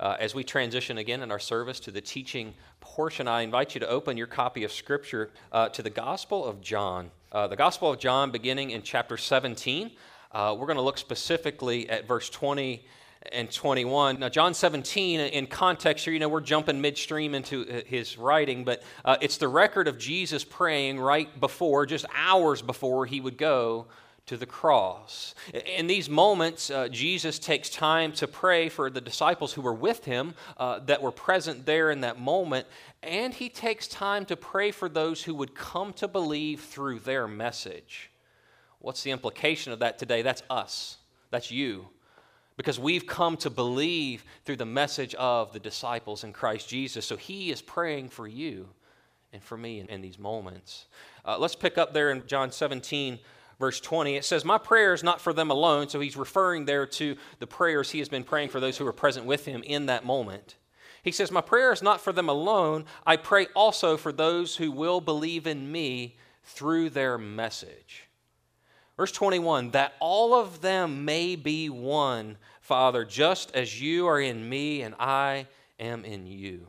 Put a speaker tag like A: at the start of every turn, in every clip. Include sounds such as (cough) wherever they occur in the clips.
A: Uh, as we transition again in our service to the teaching portion, I invite you to open your copy of Scripture uh, to the Gospel of John. Uh, the Gospel of John, beginning in chapter 17. Uh, we're going to look specifically at verse 20 and 21. Now, John 17, in context here, you know, we're jumping midstream into uh, his writing, but uh, it's the record of Jesus praying right before, just hours before he would go to the cross. In these moments, uh, Jesus takes time to pray for the disciples who were with him, uh, that were present there in that moment, and he takes time to pray for those who would come to believe through their message. What's the implication of that today? That's us, that's you. Because we've come to believe through the message of the disciples in Christ Jesus. So he is praying for you and for me in, in these moments. Uh, let's pick up there in John 17, verse 20, it says, My prayer is not for them alone. So he's referring there to the prayers he has been praying for those who were present with him in that moment. He says, My prayer is not for them alone. I pray also for those who will believe in me through their message. Verse 21 that all of them may be one, Father, just as you are in me and I am in you.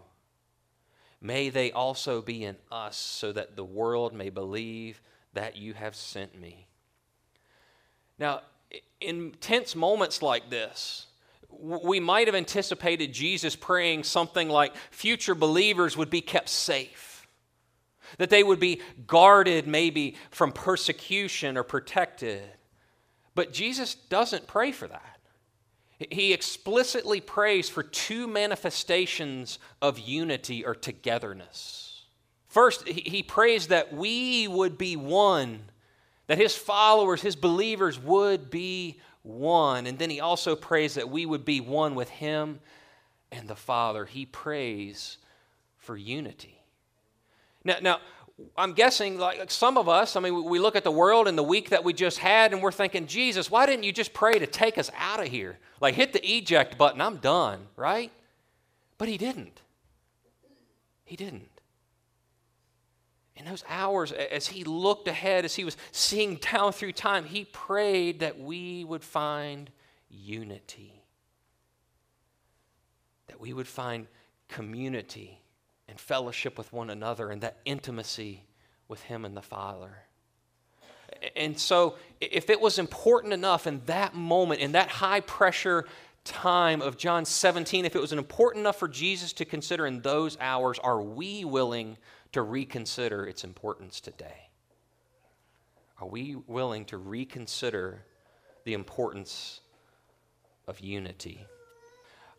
A: May they also be in us, so that the world may believe that you have sent me. Now, in tense moments like this, we might have anticipated Jesus praying something like future believers would be kept safe, that they would be guarded maybe from persecution or protected. But Jesus doesn't pray for that. He explicitly prays for two manifestations of unity or togetherness. First, he prays that we would be one that his followers, his believers would be one. And then he also prays that we would be one with him and the Father. He prays for unity. Now, now I'm guessing, like some of us, I mean, we look at the world and the week that we just had, and we're thinking, Jesus, why didn't you just pray to take us out of here? Like, hit the eject button, I'm done, right? But he didn't. He didn't in those hours, as he looked ahead, as he was seeing down through time, he prayed that we would find unity, that we would find community and fellowship with one another and that intimacy with him and the Father. And so, if it was important enough in that moment, in that high pressure time of John 17, if it was important enough for Jesus to consider in those hours, are we willing to reconsider its importance today? Are we willing to reconsider the importance of unity?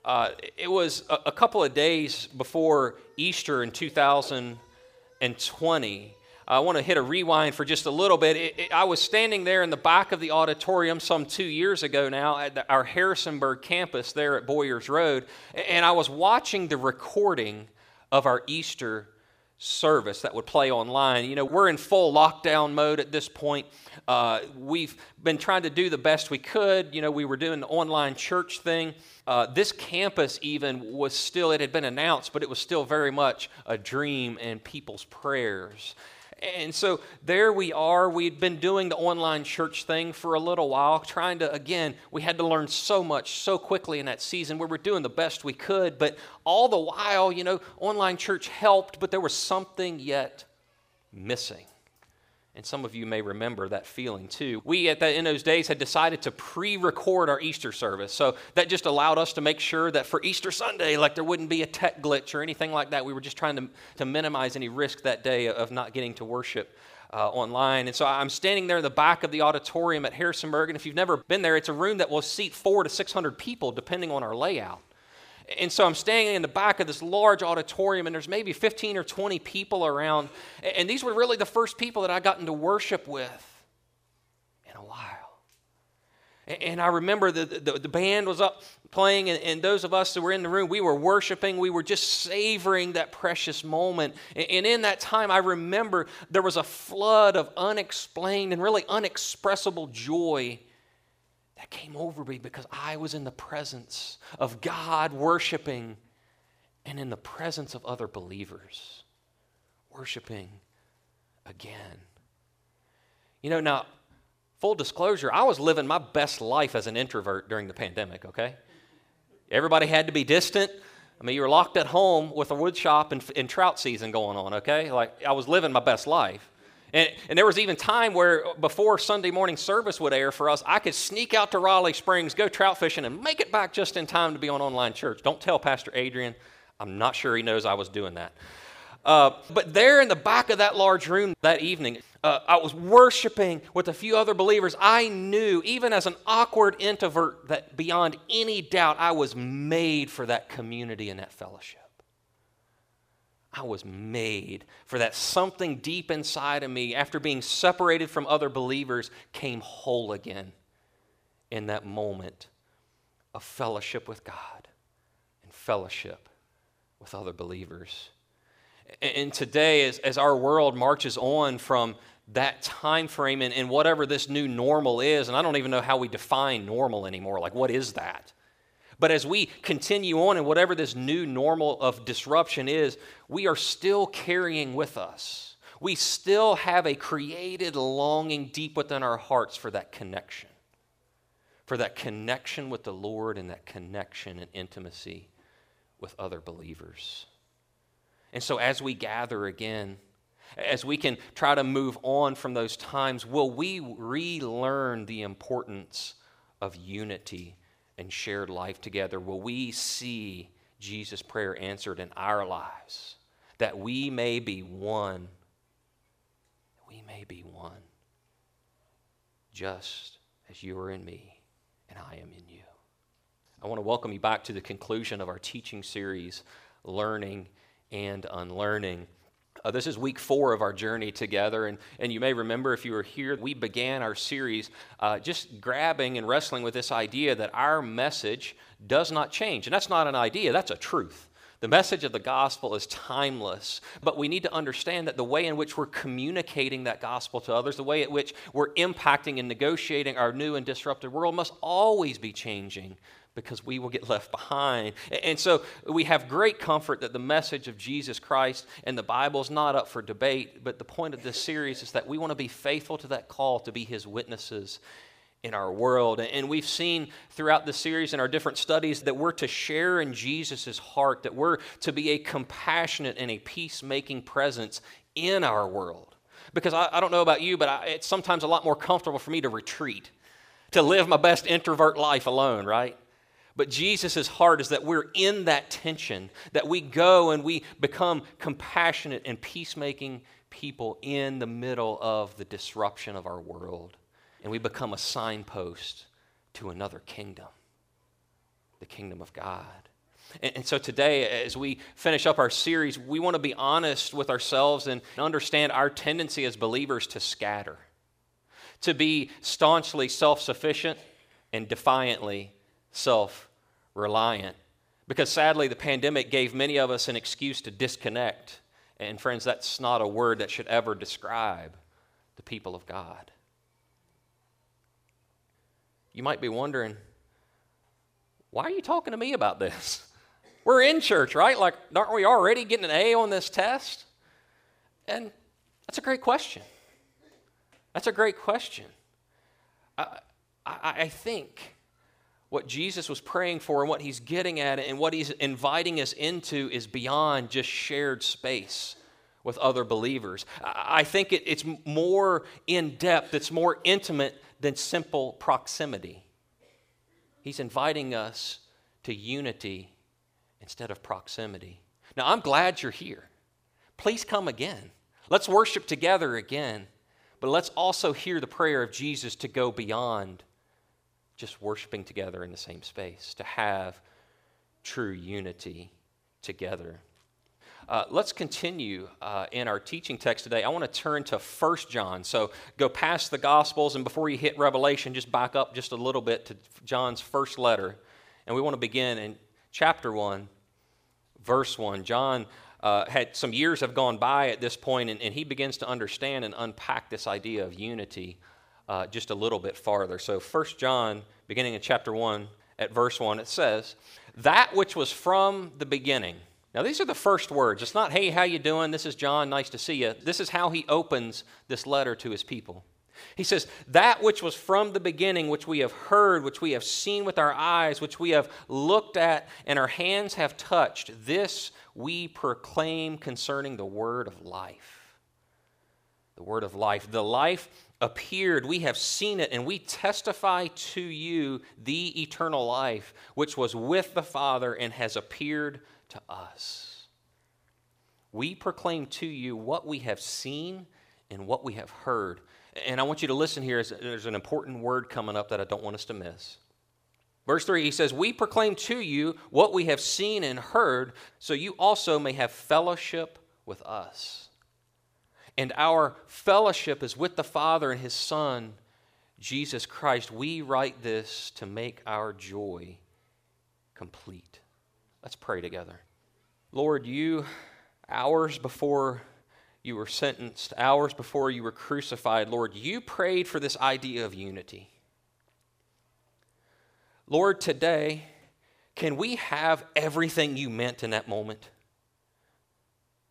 A: Uh, it was a, a, couple of days before Easter in 2020. I want to hit a rewind for just a little bit. It, it, I was standing there in the back of the auditorium some two years ago now at the, our Harrisonburg campus there at Boyers Road, and I was watching the recording of our Easter service that would play online. You know, we're in full lockdown mode at this point. Uh, we've been trying to do the best we could. You know, we were doing the online church thing. Uh, this campus, even, was still, it had been announced, but it was still very much a dream and people's prayers. And so there we are. We'd been doing the online church thing for a little while, trying to, again, we had to learn so much so quickly in that season. We were doing the best we could, but all the while, you know, online church helped, but there was something yet missing. And some of you may remember that feeling too. We, at that, in those days, had decided to pre record our Easter service. So that just allowed us to make sure that for Easter Sunday, like there wouldn't be a tech glitch or anything like that. We were just trying to, to minimize any risk that day of not getting to worship. Uh, online. And so I'm standing there in the back of the auditorium at Harrisonburg. And if you've never been there, it's a room that will seat four to 600 people, depending on our layout. And so I'm standing in the back of this large auditorium, and there's maybe 15 or 20 people around. And these were really the first people that I got into worship with in a while. And I remember the, the, the band was up playing, and, and, those of us that were in the room, we were worshiping. We were just savoring that precious moment. And, and in that time, I remember there was a flood of unexplained and really unexpressible joy that came over me because I was in the presence of God worshiping and in the presence of other believers worshiping again. You know, now, full disclosure, I was living my best life as an introvert during the pandemic, okay? Everybody had to be distant. I mean, you were locked at home with a wood shop and, and trout season going on, okay? Like, I was living my best life. And, and, there was even time where before Sunday morning service would air for us, I could sneak out to Rawley Springs, go trout fishing, and make it back just in time to be on online church. Don't tell Pastor Adrian. I'm not sure he knows I was doing that. Uh, but there in the back of that large room that evening, uh, I was worshiping with a few other believers. I knew, even as an awkward introvert, that beyond any doubt, I was made for that community and that fellowship. I was made for that something deep inside of me, after being separated from other believers, came whole again in that moment of fellowship with God and fellowship with other believers. And today, as, as our world marches on from that time frame and, and whatever this new normal is, and I don't even know how we define normal anymore, like what is that? But as we continue on in whatever this new normal of disruption is, we are still carrying with us. We still have a created longing deep within our hearts for that connection, for that connection with the Lord and that connection and intimacy with other believers. And so, as we gather again, as we can try to move on from those times, will we relearn the importance of unity and shared life together, will we see Jesus' prayer answered in our lives, that we may be one. We may be one, just as you are in me and I am in you. I want to welcome you back to the conclusion of our teaching series, Learning and Unlearning. Uh, this is week four of our journey together. And, and you may remember if you were here, we began our series uh, just grabbing and wrestling with this idea that our message does not change. And that's not an idea, that's a truth. The message of the gospel is timeless, but we need to understand that the way in which we're communicating that gospel to others, the way in which we're impacting and negotiating our new and disrupted world must always be changing because we will get (laughs) left behind. And so we have great comfort that the message of Jesus Christ and the Bible is not up for debate, but the point of this series is that we want to be faithful to that call to be his witnesses in our world. And we've seen throughout the series and our different studies that we're to share in Jesus' heart, that we're to be a compassionate and a peacemaking presence in our world. Because I, I don't know about you, but I, it's sometimes a lot more comfortable for me to retreat, to live my best introvert life alone, right? But Jesus' heart is that we're in that tension, that we go and we become compassionate and peacemaking people in the middle of the disruption of our world. And we become a signpost to another kingdom, the kingdom of God. And, and so today, as we finish up our series, we want to be honest with ourselves and understand our tendency as believers to scatter, to be staunchly self sufficient and defiantly self reliant. Because sadly, the pandemic gave many of us an excuse to disconnect. And friends, that's not a word that should ever describe the people of God. You might be wondering, why are you talking to me about this? (laughs) We're in church, right? Like, aren't we already getting an A on this test? And that's a great question. That's a great question. I, I, I think what Jesus was praying for and what he's getting at and what he's inviting us into is beyond just shared space with other believers. I think it, it's more in depth, it's more intimate than simple proximity. He's inviting us to unity instead of proximity. Now, I'm glad you're here. Please come again. Let's worship together again. But let's also hear the prayer of Jesus to go beyond just worshiping together in the same space, to have true unity together. Uh, let's continue uh, in our teaching text today. I want to turn to 1 John. So go past the Gospels, and before you hit Revelation, just back up just a little bit to John's first letter. And we want to begin in chapter 1, verse 1. John uh, had some years have gone by at this point, and, and, he begins to understand and unpack this idea of unity uh, just a little bit farther. So 1 John, beginning in chapter 1, at verse 1, it says, That which was from the beginning now these are the first words. It's not, hey, how you doing? This is John, nice to see you. This is how he opens this letter to his people. He says, That which was from the beginning, which we have heard, which we have seen with our eyes, which we have looked at, and our hands have touched, this we proclaim concerning the word of life. The word of life. The life appeared, we have seen it, and we testify to you the eternal life, which was with the Father and has appeared to us. We proclaim to you what we have seen and what we have heard. And I want you to listen here. There's an important word coming up that I don't want us to miss. Verse 3, he says, We proclaim to you what we have seen and heard, so you also may have fellowship with us. And our fellowship is with the Father and his Son, Jesus Christ. We write this to make our joy complete. Let's pray together. Lord, you, hours before you were sentenced, hours before you were crucified, Lord, you prayed for this idea of unity. Lord, today, can we have everything you meant in that moment?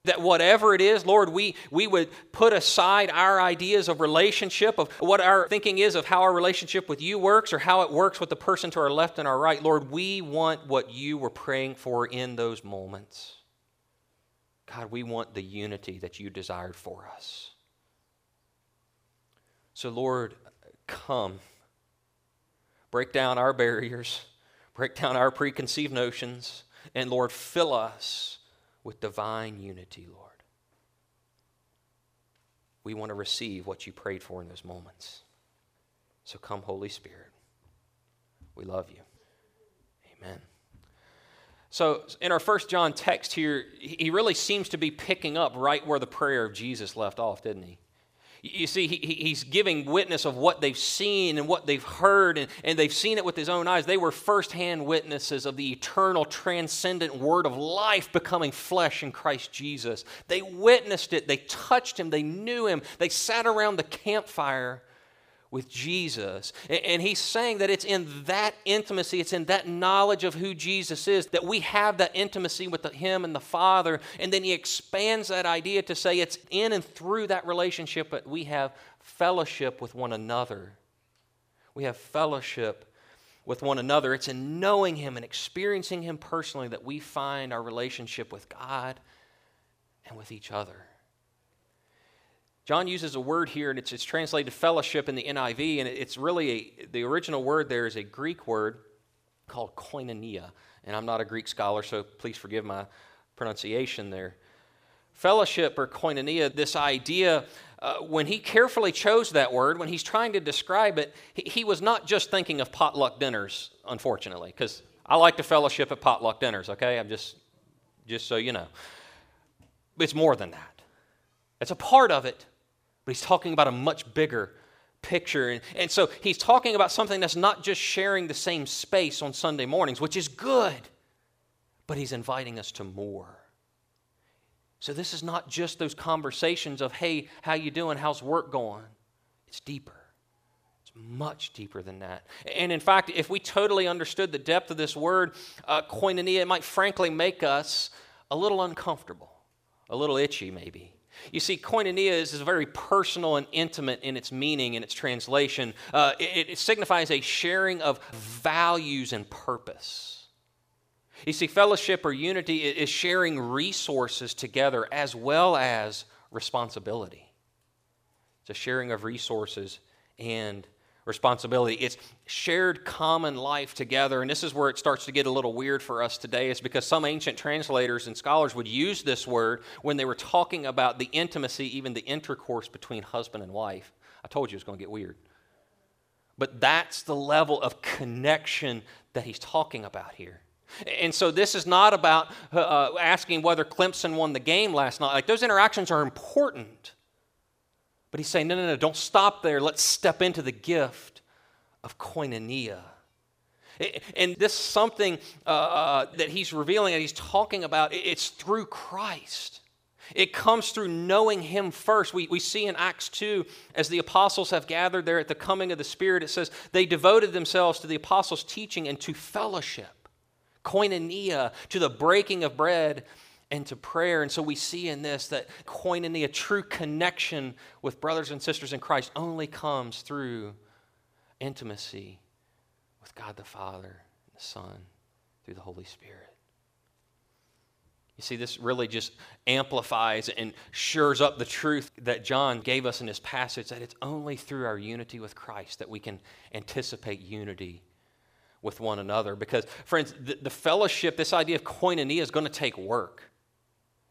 A: That whatever it is, Lord, we, we would put aside our ideas of relationship, of what our thinking is of how our relationship with you works or how it works with the person to our left and our right. Lord, we want what you were praying for in those moments. God, we want the unity that you desired for us. So, Lord, come. Break down our barriers, break down our preconceived notions, and Lord, fill us with divine unity, Lord. We want to receive what you prayed for in those moments. So come, Holy Spirit. We love you. Amen. So, in our first John text here, he really seems to be picking up right where the prayer of Jesus left off, didn't he? You see, he, he's giving witness of what they've seen and what they've heard, and, and they've seen it with his own eyes. They were firsthand witnesses of the eternal, transcendent word of life becoming flesh in Christ Jesus. They witnessed it, they touched him, they knew him, they sat around the campfire with Jesus. And he's saying that it's in that intimacy, it's in that knowledge of who Jesus is that we have that intimacy with him and the Father. And then he expands that idea to say it's in and through that relationship that we have fellowship with one another. We have fellowship with one another. It's in knowing him and experiencing him personally that we find our relationship with God and with each other. John uses a word here, and it's, it's translated fellowship in the NIV, and it's really a, the original word there is a Greek word called koinonia. And I'm not a Greek scholar, so please forgive my pronunciation there. Fellowship or koinonia, this idea, uh, when he carefully chose that word, when he's trying to describe it, he, he was not just thinking of potluck dinners, unfortunately, because I like to fellowship at potluck dinners, okay? I'm just, just so you know. It's more than that. It's a part of it, but he's talking about a much bigger picture. And, and so he's talking about something that's not just sharing the same space on Sunday mornings, which is good, but he's inviting us to more. So this is not just those conversations of, hey, how you doing? How's work going? It's deeper. It's much deeper than that. And in fact, if we totally understood the depth of this word, uh, koinonia, it might frankly make us a little uncomfortable, a little itchy maybe. You see, koinonia is, is very personal and intimate in its meaning and its translation. Uh, it, it signifies a sharing of values and purpose. You see, fellowship or unity is sharing resources together as well as responsibility. It's a sharing of resources and responsibility. It's shared common life together. And this is where it starts to get a little weird for us today, is because some ancient translators and scholars would use this word when they were talking about the intimacy, even the intercourse between husband and wife. I told you it was going to get weird. But that's the level of connection that he's talking about here. And so this is not about uh, uh asking whether Clemson won the game last night. Like those interactions are important. But he's saying, no, no, no, don't stop there. Let's step into the gift of koinonia. And this something uh, uh, that he's revealing and he's talking about, it's through Christ. It comes through knowing Him first. We, we see in Acts 2, as the apostles have gathered there at the coming of the Spirit, it says they devoted themselves to the apostles' teaching and to fellowship, koinonia, to the breaking of bread and to prayer. And so we see in this that koinonia, true connection with brothers and sisters in Christ, only comes through intimacy with God the Father and the Son through the Holy Spirit. You see, this really just amplifies and shores up the truth that John gave us in this passage that it's only through our unity with Christ that we can anticipate unity with one another. Because, friends, the, the fellowship, this idea of koinonia, is going to take work.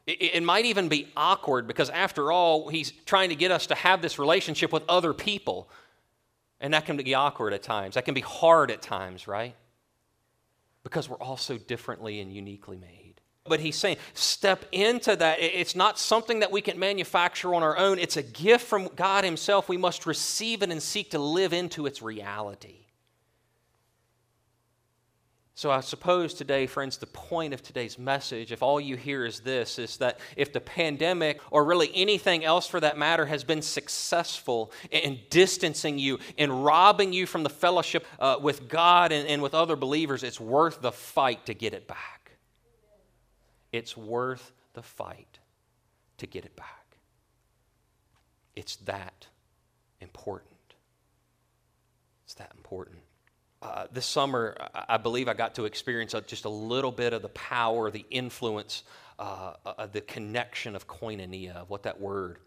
A: It, might even be awkward because, after all, he's trying to get us to have this relationship with other people. And that can be awkward at times. That can be hard at times, right? Because we're all so differently and uniquely made. But he's saying, step into that. It's not something that we can manufacture on our own, it's a gift from God Himself. We must receive it and seek to live into its reality. So I suppose today, friends, the point of today's message, if all you hear is this, is that if the pandemic, or really anything else for that matter, has been successful in distancing you, in robbing you from the fellowship uh, with God and, and with other believers, it's worth the fight to get it back. It's worth the fight to get it back. It's that important. It's that important. Uh, this summer, I believe I got to experience just a little bit of the power, the influence, uh, the connection of koinonia, of what that word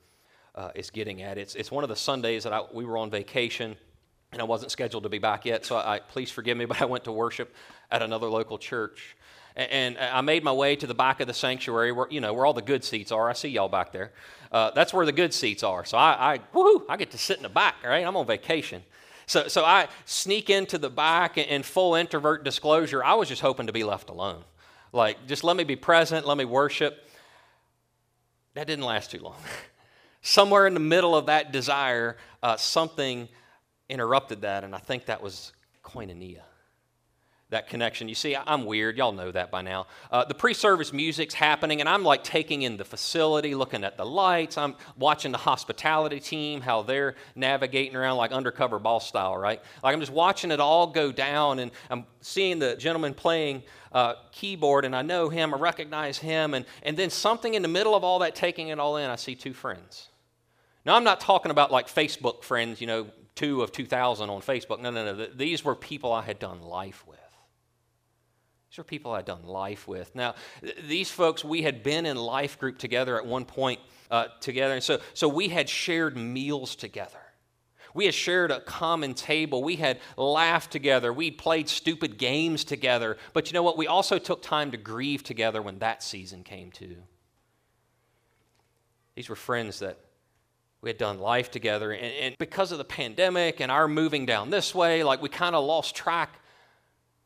A: uh, is getting at. It's, it's one of the Sundays that I, we were on vacation, and I wasn't scheduled to be back yet, so I, please forgive me, (laughs) but I went to worship at another local church. And, and I made my way to the back of the sanctuary where, you know, where all the good seats are. I see y'all back there. Uh, that's where the good seats are. So I, I, woohoo, I get to sit in the back, right? I'm on vacation. So, so I sneak into the back in full introvert disclosure. I was just hoping to be left alone. Like, just let me be present, let me worship. That didn't last too long. (laughs) Somewhere in the middle of that desire, uh, something interrupted that, and I think that was koinonia that connection. You see, I'm weird. Y'all know that by now. Uh, the pre service music's happening, and I'm like taking in the facility, looking at the lights. I'm watching the hospitality team, how they're navigating around like undercover boss style, right? Like I'm just watching it all go down, and I'm seeing the gentleman playing uh, keyboard, and I know him, I recognize him, and, and then something in the middle of all that, taking it all in, I see two friends. Now, I'm not talking about like Facebook friends, you know, two of 2,000 on Facebook. No, no, no. These were people I had done life with. These are people I'd done life with. Now, these folks, we had been in life group together at one point uh, together. And so, so we had shared meals together. We had shared a common table. We had laughed together. We'd played stupid games together. But you know what? We also took time to grieve together when that season came too. These were friends that we had done life together. And, and because of the pandemic and our moving down this way, like we kind of lost track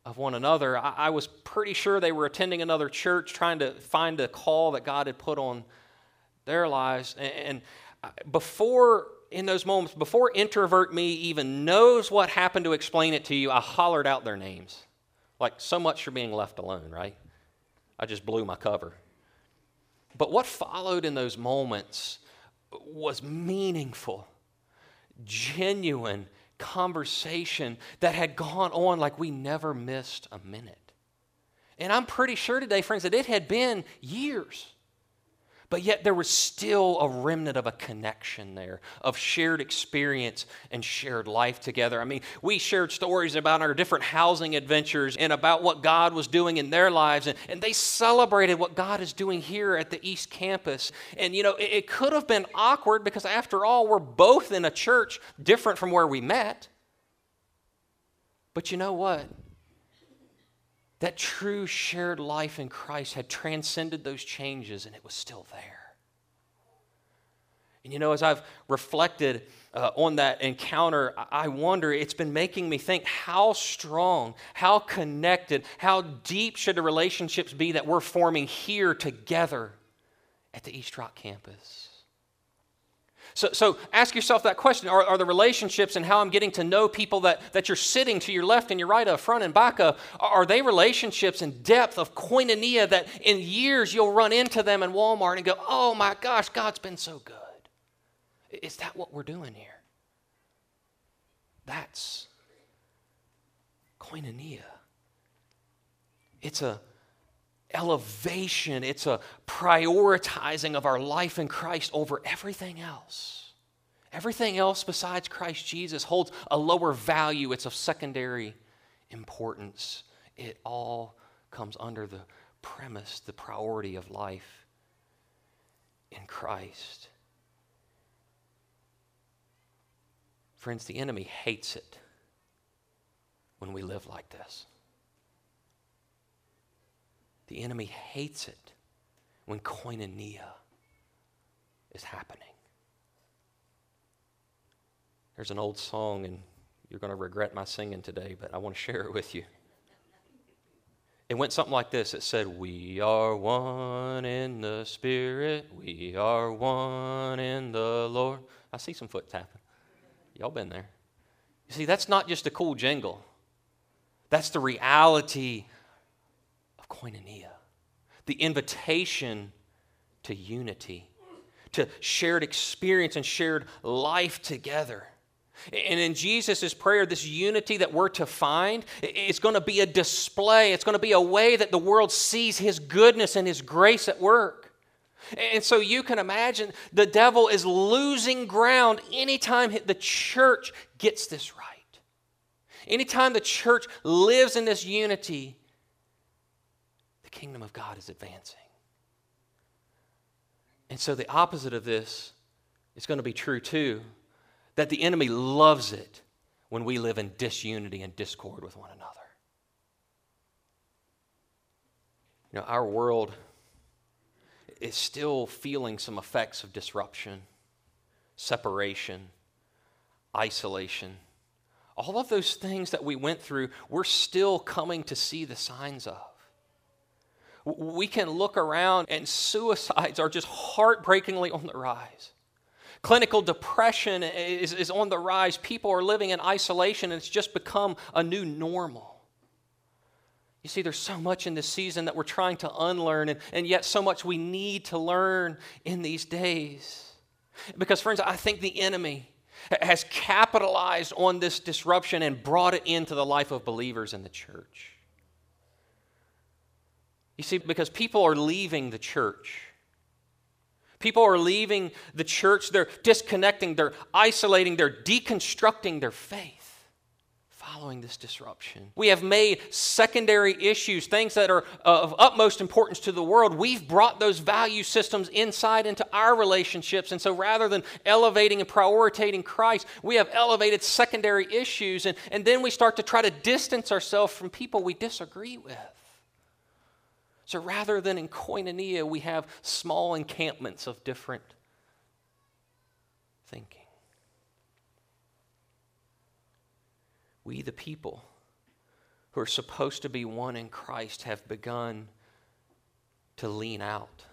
A: of one another. I, I, was pretty sure they were attending another church, trying to find a call that God had put on their lives. And, and uh, before, in those moments, before introvert me even knows what happened to explain it to you, I hollered out their names. Like so much for being left alone, right? I just blew my cover. But what followed in those moments was meaningful, genuine, conversation that had gone on like we never missed a minute. And I'm pretty sure today, friends, that it had been years. But yet there was still a remnant of a connection there, of shared experience and shared life together. I mean, we shared stories about our different housing adventures and about what God was doing in their lives, and, and they celebrated what God is doing here at the East Campus. And, you know, it, it could have been awkward because, after all, we're both in a church different from where we met. But you know what? That true shared life in Christ had transcended those changes and it was still there. And you know, as I've reflected uh, on that encounter, I wonder, it's been making me think how strong, how connected, how deep should the relationships be that we're forming here together at the East Rock campus? So, so ask yourself that question are, are, the relationships and how I'm getting to know people that, that you're sitting to your left and your right of, front and back of, are they relationships in depth of koinonia that in years you'll run into them in Walmart and go, oh my gosh, God's been so good? Is that what we're doing here? That's koinonia. It's a elevation, it's a prioritizing of our life in Christ over everything else. Everything else besides Christ Jesus holds a lower value, it's of secondary importance. It all comes under the premise, the priority of life in Christ. Friends, the enemy hates it when we live like this. The enemy hates it when koinonia is happening. There's an old song, and you're going to regret my singing today, but I want to share it with you. It went something like this it said, We are one in the Spirit, we are one in the Lord. I see some foot tapping. Y'all been there. You see, that's not just a cool jingle, that's the reality koinonia, the invitation to unity, to shared experience and shared life together. And in Jesus' prayer, this unity that we're to find, it's going to be a display. It's going to be a way that the world sees His goodness and His grace at work. And so you can imagine the devil is losing ground anytime the church gets this right. Anytime the church lives in this unity, kingdom of God is advancing. And so the opposite of this is going to be true too that the enemy loves it when we live in disunity and discord with one another. You know, our world is still feeling some effects of disruption, separation, isolation. All of those things that we went through, we're still coming to see the signs of. We can look around and suicides are just heartbreakingly on the rise. Clinical depression is, is on the rise. People are living in isolation and it's just become a new normal. You see, there's so much in this season that we're trying to unlearn, and, and yet so much we need to learn in these days. Because, friends, I think the enemy has capitalized on this disruption and brought it into the life of believers in the church. You see, because people are leaving the church. People are leaving the church, they're disconnecting, they're isolating, they're deconstructing their faith following this disruption. We have made secondary issues, things that are of utmost importance to the world, we've brought those value systems inside into our relationships. And so rather than elevating and prioritizing Christ, we have elevated secondary issues. And, and then we start to try to distance ourselves from people we disagree with. So rather than in koinonia, we have small encampments of different thinking. We, the people who are supposed to be one in Christ, have begun to lean out.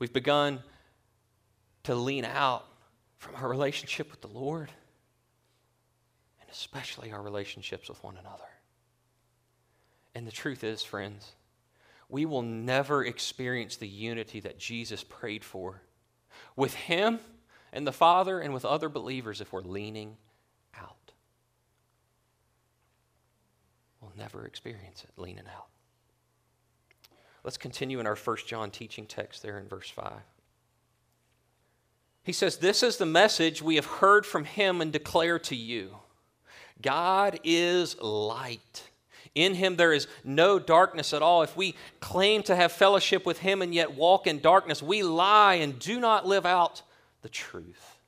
A: We've begun to lean out from our relationship with the Lord and especially our relationships with one another. And the truth is, friends, we will never experience the unity that Jesus prayed for with Him and the Father and with other believers if we're leaning out. We'll never experience it leaning out. Let's continue in our First John teaching text there in verse 5. He says, This is the message we have heard from him and declare to you God is light. In him there is no darkness at all. If we claim to have fellowship with him and yet walk in darkness, we lie and do not live out the truth.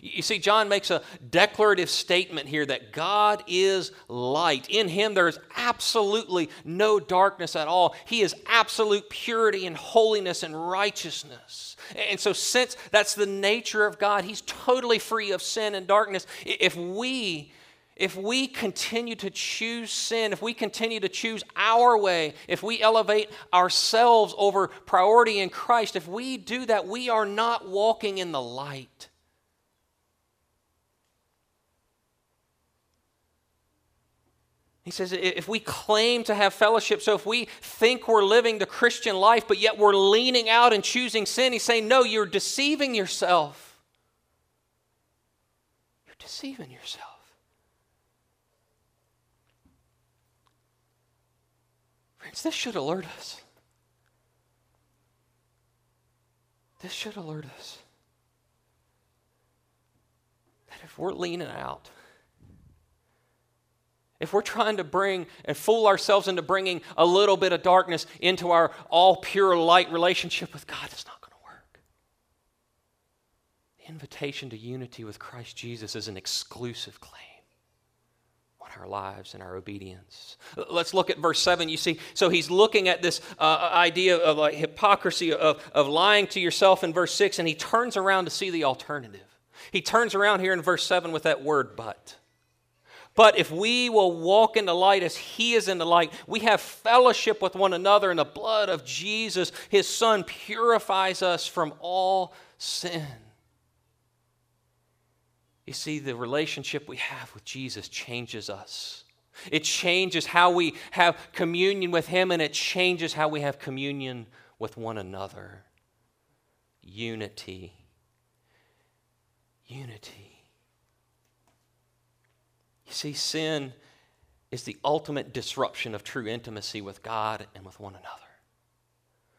A: You see, John makes a declarative statement here that God is light. In him there is absolutely no darkness at all. He is absolute purity and holiness and righteousness. And so, since that's the nature of God, he's totally free of sin and darkness. If we if we continue to choose sin, if we continue to choose our way, if we elevate ourselves over priority in Christ, if we do that, we are not walking in the light. He says, if we claim to have fellowship, so if we think we're living the Christian life, but yet we're leaning out and choosing sin, he's saying, no, you're deceiving yourself. You're deceiving yourself. Friends, this should alert us. This should alert us that if we're leaning out, if we're trying to bring and fool ourselves into bringing a little bit of darkness into our all pure light relationship with God, it's not going to work. The invitation to unity with Christ Jesus is an exclusive claim our lives and our obedience. Let's look at verse 7. You see, so he's looking at this uh, idea of like hypocrisy, of, of lying to yourself in verse 6, and he turns around to see the alternative. He turns around here in verse 7 with that word, but. But if we will walk in the light as He is in the light, we have fellowship with one another, and the blood of Jesus, His Son, purifies us from all sin. You see, the relationship we have with Jesus changes us. It changes how we have communion with Him, and it changes how we have communion with one another. Unity. Unity. You see, sin is the ultimate disruption of true intimacy with God and with one another.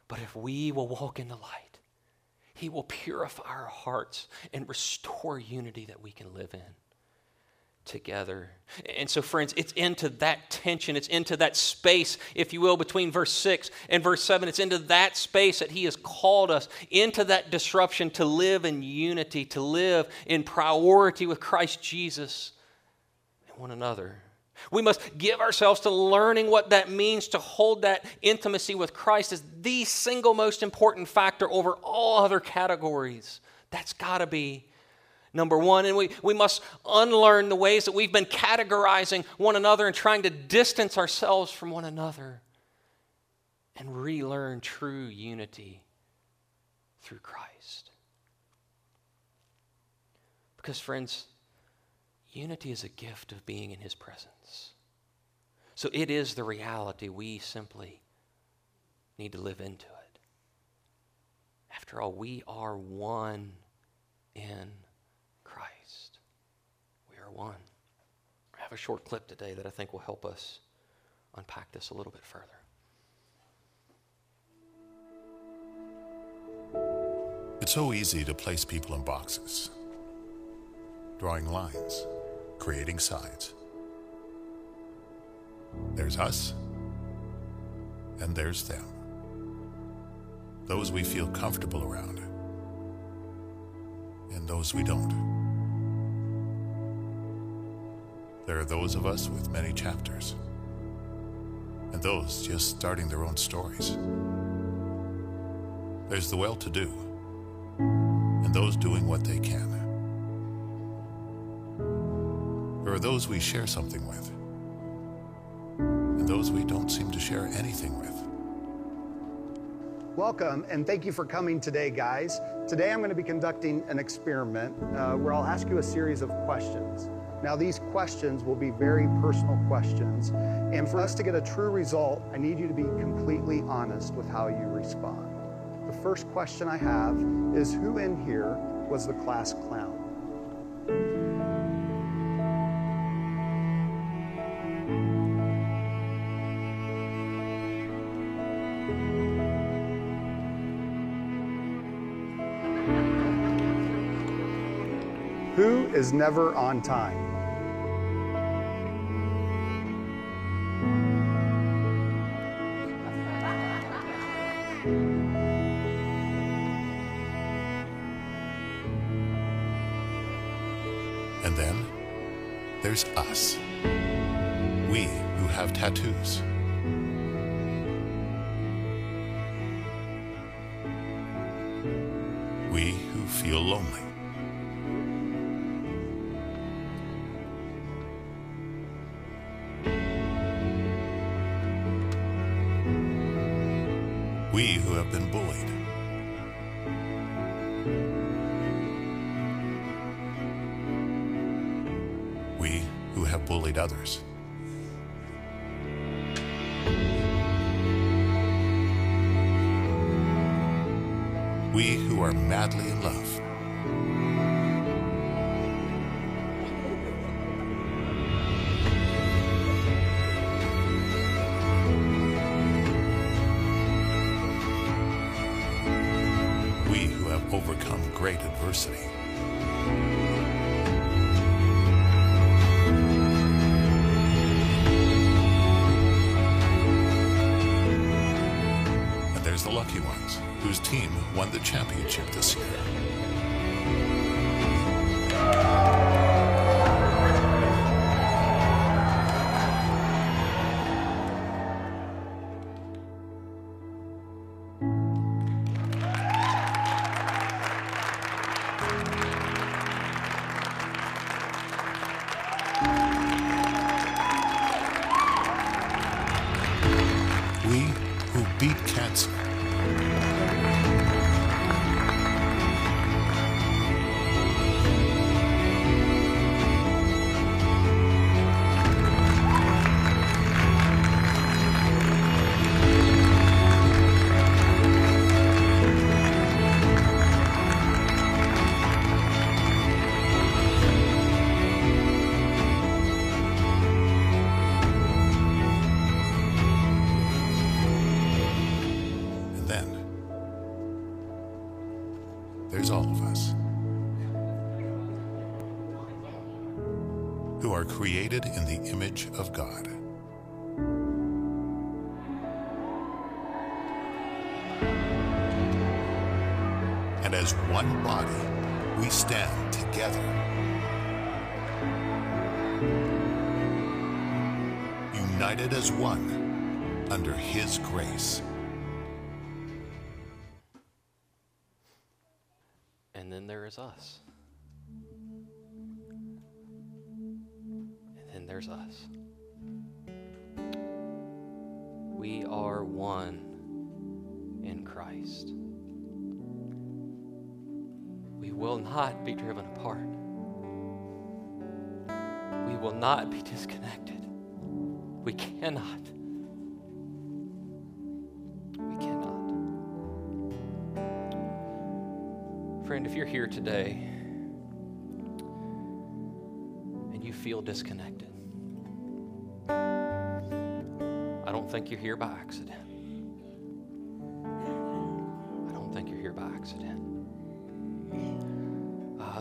A: But if we will walk in the light, He will purify our hearts and restore unity that we can live in together. And so, friends, it's into that tension, it's into that space, if you will, between verse 6 and verse 7. It's into that space that He has called us, into that disruption to live in unity, to live in priority with Christ Jesus and one another. We must give ourselves to learning what that means to hold that intimacy with Christ as the single most important factor over all other categories. That's got to be number one. And we, we must unlearn the ways that we've been categorizing one another and trying to distance ourselves from one another and relearn true unity through Christ. Because, friends, Unity is a gift of being in His presence. So it is the reality we simply need to live into it. After all, we are one in Christ. We are one. I have a short clip today that I think will help us unpack this a little bit further.
B: It's so easy to place people in boxes, drawing lines creating sides. There's us, and there's them. Those we feel comfortable around, and those we don't. There are those of us with many chapters, and those just starting their own stories. There's the well to do, and those doing what they can. There are those we share something with, and those we don't seem to share anything with.
C: Welcome, and thank you for coming today, guys. Today I'm going to be conducting an experiment uh, where I'll ask you a series of questions. Now, these questions will be very personal questions, and for us to get a true result, I need you to be completely honest with how you respond. The first question I have is Who in here was the class clown? Is never on time.
B: And then there's us. We who have tattoos. We who have been bullied. We who have bullied others. We who are madly in love. Beat one body, we stand together. United as one under His grace.
A: And then there is us. And then there's us. We are one in Christ. We will not be driven apart. We will not be disconnected. We cannot. We cannot. Friend, if you're here today and you feel disconnected, I don't think you're here by accident.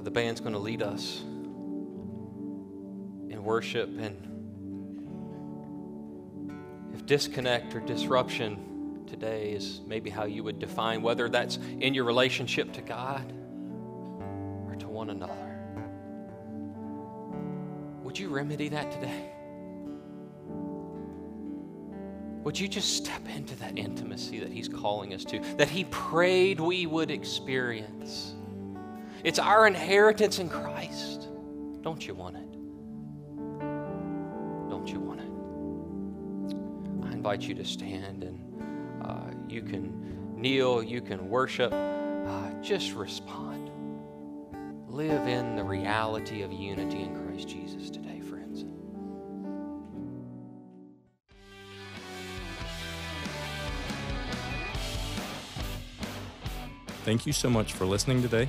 A: The band's going to lead us in worship, and if disconnect or disruption today is maybe how you would define whether that's in your relationship to God or to one another. Would you remedy that today? Would you just step into that intimacy that He's calling us to, that He prayed we would experience? It's our inheritance in Christ. Don't you want it? Don't you want it? I invite you to stand and uh, you can kneel, you can worship. Uh, just respond. Live in the reality of unity in Christ Jesus today, friends.
D: Thank you so much for listening today.